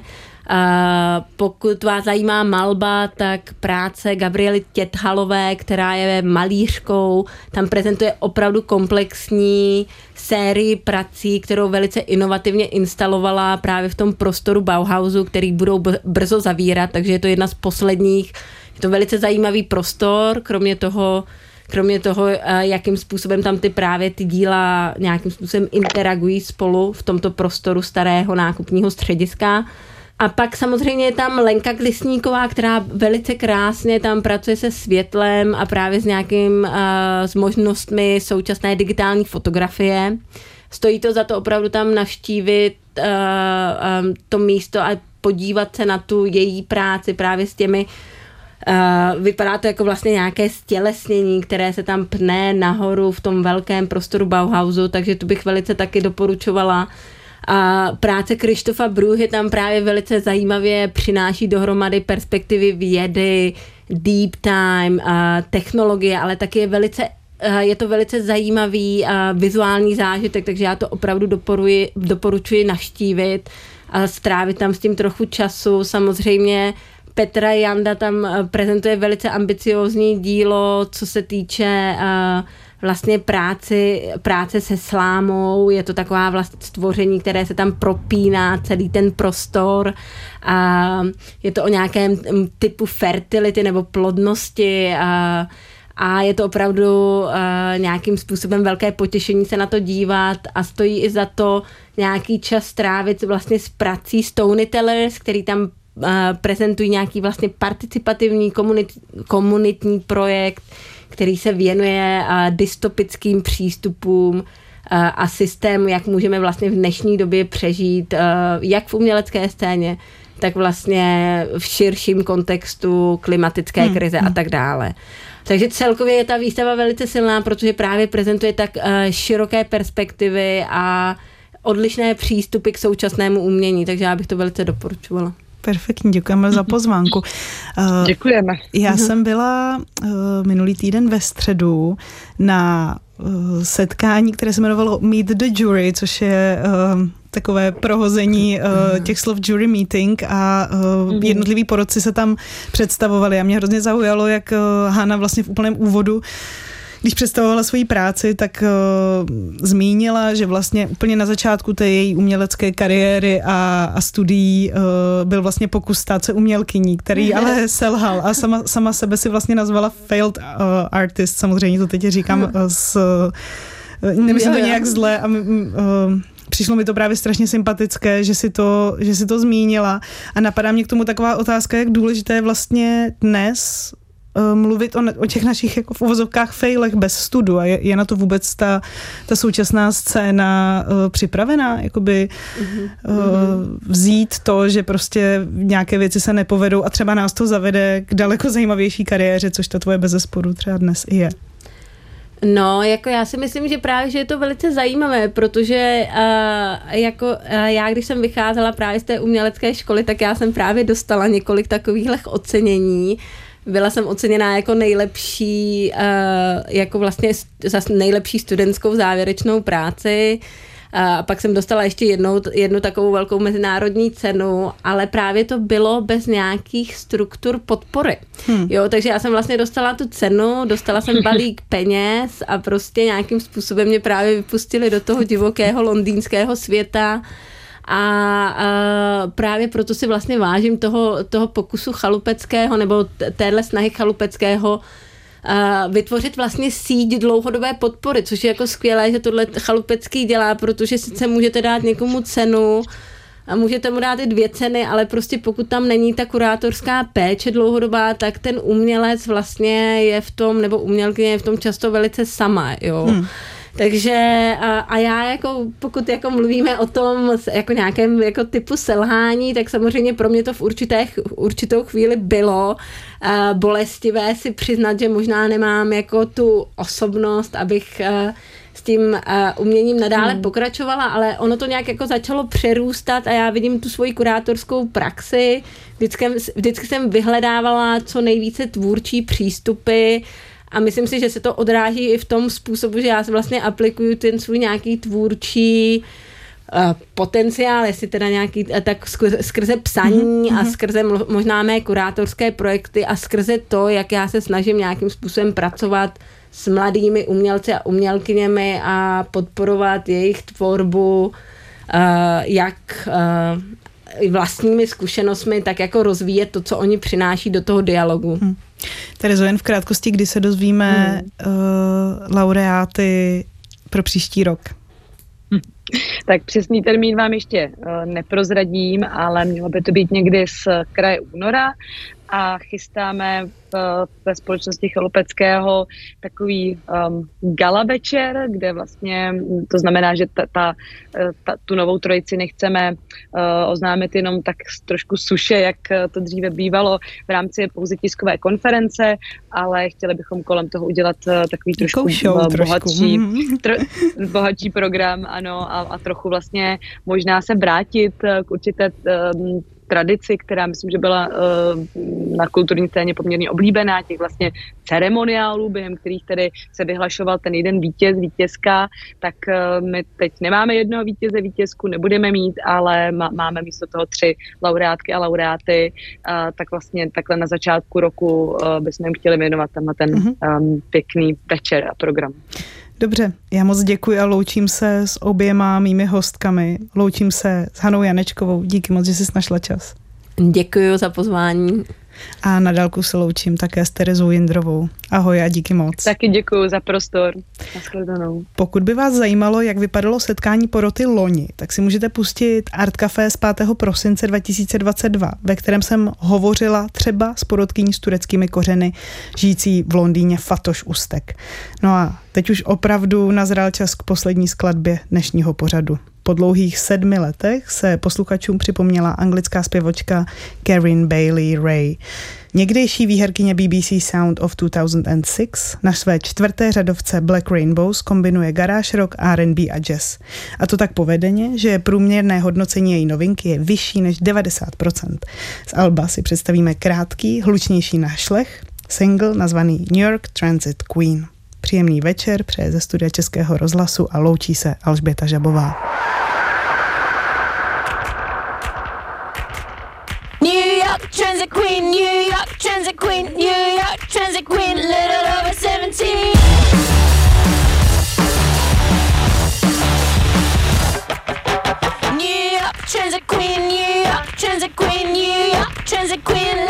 Uh, pokud vás zajímá malba, tak práce Gabriely Těthalové, která je malířkou, tam prezentuje opravdu komplexní sérii prací, kterou velice inovativně instalovala právě v tom prostoru Bauhausu, který budou brzo zavírat, takže je to jedna z posledních. Je to velice zajímavý prostor, kromě toho kromě toho, eh, jakým způsobem tam ty právě ty díla nějakým způsobem interagují spolu v tomto prostoru starého nákupního střediska. A pak samozřejmě je tam Lenka Klisníková, která velice krásně tam pracuje se světlem a právě s nějakým, uh, s možnostmi současné digitální fotografie. Stojí to za to opravdu tam navštívit uh, um, to místo a podívat se na tu její práci právě s těmi uh, Uh, vypadá to jako vlastně nějaké stělesnění, které se tam pne nahoru v tom velkém prostoru Bauhausu, takže tu bych velice taky doporučovala. A práce Krištofa Bruhy tam právě velice zajímavě přináší dohromady perspektivy vědy, deep time, a technologie, ale taky je velice je to velice zajímavý a vizuální zážitek, takže já to opravdu doporuji, doporučuji naštívit a strávit tam s tím trochu času. Samozřejmě Petra Janda tam eh, prezentuje velice ambiciozní dílo, co se týče uh, vlastně práci, práce se slámou, je to taková vlastně stvoření, které se tam propíná celý ten prostor. A je to o nějakém mm, typu fertility nebo plodnosti. A a je to opravdu uh, nějakým způsobem velké potěšení se na to dívat a stojí i za to nějaký čas strávit vlastně s prací Storytellers, který tam prezentují nějaký vlastně participativní komunit, komunitní projekt, který se věnuje dystopickým přístupům a systému, jak můžeme vlastně v dnešní době přežít, jak v umělecké scéně, tak vlastně v širším kontextu klimatické hmm. krize a hmm. tak dále. Takže celkově je ta výstava velice silná, protože právě prezentuje tak široké perspektivy a odlišné přístupy k současnému umění, takže já bych to velice doporučovala.
Perfektní, děkujeme za pozvánku.
Eh, děkujeme.
Já mhm. jsem byla eh, minulý týden ve středu na eh, setkání, které se jmenovalo Meet the Jury, což je takové prohození uh, těch slov jury meeting a uh, jednotliví porodci se tam představovali a mě hrozně zaujalo, jak uh, Hanna vlastně v úplném úvodu když představovala svoji práci, tak uh, zmínila, že vlastně úplně na začátku té její umělecké kariéry a, a studií uh, byl vlastně pokus stát se umělkyní, který ale selhal a sama, sama sebe si vlastně nazvala failed uh, artist, samozřejmě to teď říkám uh, s uh, nemyslím to nějak zle a uh, přišlo mi to právě strašně sympatické, že si to, že si to zmínila. A napadá mě k tomu taková otázka, jak důležité je vlastně dnes mluvit o, o těch našich jako v uvozovkách failech bez studu a je, je na to vůbec ta, ta současná scéna uh, připravená, jakoby mm-hmm. uh, vzít to, že prostě nějaké věci se nepovedou a třeba nás to zavede k daleko zajímavější kariéře, což ta tvoje bezesporu třeba dnes i je.
No, jako já si myslím, že právě, že je to velice zajímavé, protože uh, jako uh, já, když jsem vycházela právě z té umělecké školy, tak já jsem právě dostala několik takových ocenění. Byla jsem oceněná jako nejlepší, uh, jako vlastně za nejlepší studentskou závěrečnou práci. Uh, a pak jsem dostala ještě jednou, jednu takovou velkou mezinárodní cenu, ale právě to bylo bez nějakých struktur podpory. Hmm. Jo, takže já jsem vlastně dostala tu cenu, dostala jsem balík peněz a prostě nějakým způsobem mě právě vypustili do toho divokého londýnského světa. A, a právě proto si vlastně vážím toho, toho pokusu chalupeckého nebo téhle snahy chalupeckého vytvořit vlastně síť dlouhodobé podpory, což je jako skvělé, že tohle chalupecký dělá, protože sice můžete dát někomu cenu, a můžete mu dát i dvě ceny, ale prostě pokud tam není ta kurátorská péče dlouhodobá, tak ten umělec vlastně je v tom, nebo umělkyně je v tom často velice sama, jo. Hmm. Takže a, a já jako, pokud jako mluvíme o tom jako nějakém jako typu selhání, tak samozřejmě pro mě to v určité, určitou chvíli bylo uh, bolestivé si přiznat, že možná nemám jako tu osobnost, abych uh, s tím uh, uměním nadále hmm. pokračovala, ale ono to nějak jako začalo přerůstat a já vidím tu svoji kurátorskou praxi. Vždycky, vždycky jsem vyhledávala co nejvíce tvůrčí přístupy, a myslím si, že se to odráží i v tom způsobu, že já se vlastně aplikuju ten svůj nějaký tvůrčí uh, potenciál, jestli teda nějaký, uh, tak skrze, psaní mm-hmm. a skrze možná mé kurátorské projekty a skrze to, jak já se snažím nějakým způsobem pracovat s mladými umělci a umělkyněmi a podporovat jejich tvorbu, uh, jak vlastními zkušenostmi, tak jako rozvíjet to, co oni přináší do toho dialogu. Hmm.
Terezo, jen v krátkosti, kdy se dozvíme hmm. uh, laureáty pro příští rok?
Hm. Tak přesný termín vám ještě uh, neprozradím, ale mělo by to být někdy z kraje února a chystáme v, ve společnosti Chalupeckého takový um, gala večer, kde vlastně to znamená, že ta, ta, ta, tu novou trojici nechceme uh, oznámit jenom tak trošku suše, jak to dříve bývalo v rámci pouze tiskové konference, ale chtěli bychom kolem toho udělat uh, takový trošku
show, bohatší,
trošku. Tro, bohatší program, ano, a, a trochu vlastně možná se vrátit k určité um, tradici, která myslím, že byla uh, na kulturní scéně poměrně oblíbená, těch vlastně ceremoniálů, během kterých tedy se vyhlašoval ten jeden vítěz, vítězka, tak uh, my teď nemáme jednoho vítěze, vítězku nebudeme mít, ale má, máme místo toho tři laureátky a laureáty, uh, tak vlastně takhle na začátku roku bychom jim chtěli věnovat tenhle ten um, pěkný večer a program.
Dobře, já moc děkuji a loučím se s oběma mými hostkami. Loučím se s Hanou Janečkovou. Díky moc, že jsi našla čas.
Děkuji za pozvání.
A na dálku se loučím také s Terezou Jindrovou. Ahoj a díky moc.
Taky děkuji za prostor. Naschledanou.
Pokud by vás zajímalo, jak vypadalo setkání poroty loni, tak si můžete pustit Art Café z 5. prosince 2022, ve kterém jsem hovořila třeba s porotkyní s tureckými kořeny, žijící v Londýně Fatoš Ustek. No a teď už opravdu nazral čas k poslední skladbě dnešního pořadu. Po dlouhých sedmi letech se posluchačům připomněla anglická zpěvočka Karen Bailey Ray. Někdejší výherkyně BBC Sound of 2006 na své čtvrté řadovce Black Rainbows kombinuje garáž rock, R&B a jazz. A to tak povedeně, že průměrné hodnocení její novinky je vyšší než 90%. Z Alba si představíme krátký, hlučnější nášlech, single nazvaný New York Transit Queen. Příjemný večer přeje ze studia Českého rozhlasu a loučí se Alžběta Žabová. York Transit Queen, New York Transit Queen, New York Transit Queen, little over 17. New York Transit Queen, New York Transit Queen, New York Transit Queen,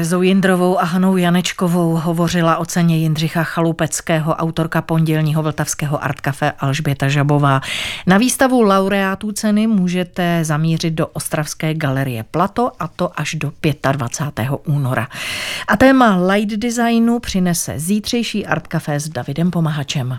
Terezou Jindrovou a Hanou Janečkovou hovořila o ceně Jindřicha Chalupeckého, autorka pondělního vltavského Art Café Alžběta Žabová. Na výstavu laureátů ceny můžete zamířit do Ostravské galerie Plato a to až do 25. února. A téma light designu přinese zítřejší Art Café s Davidem Pomahačem.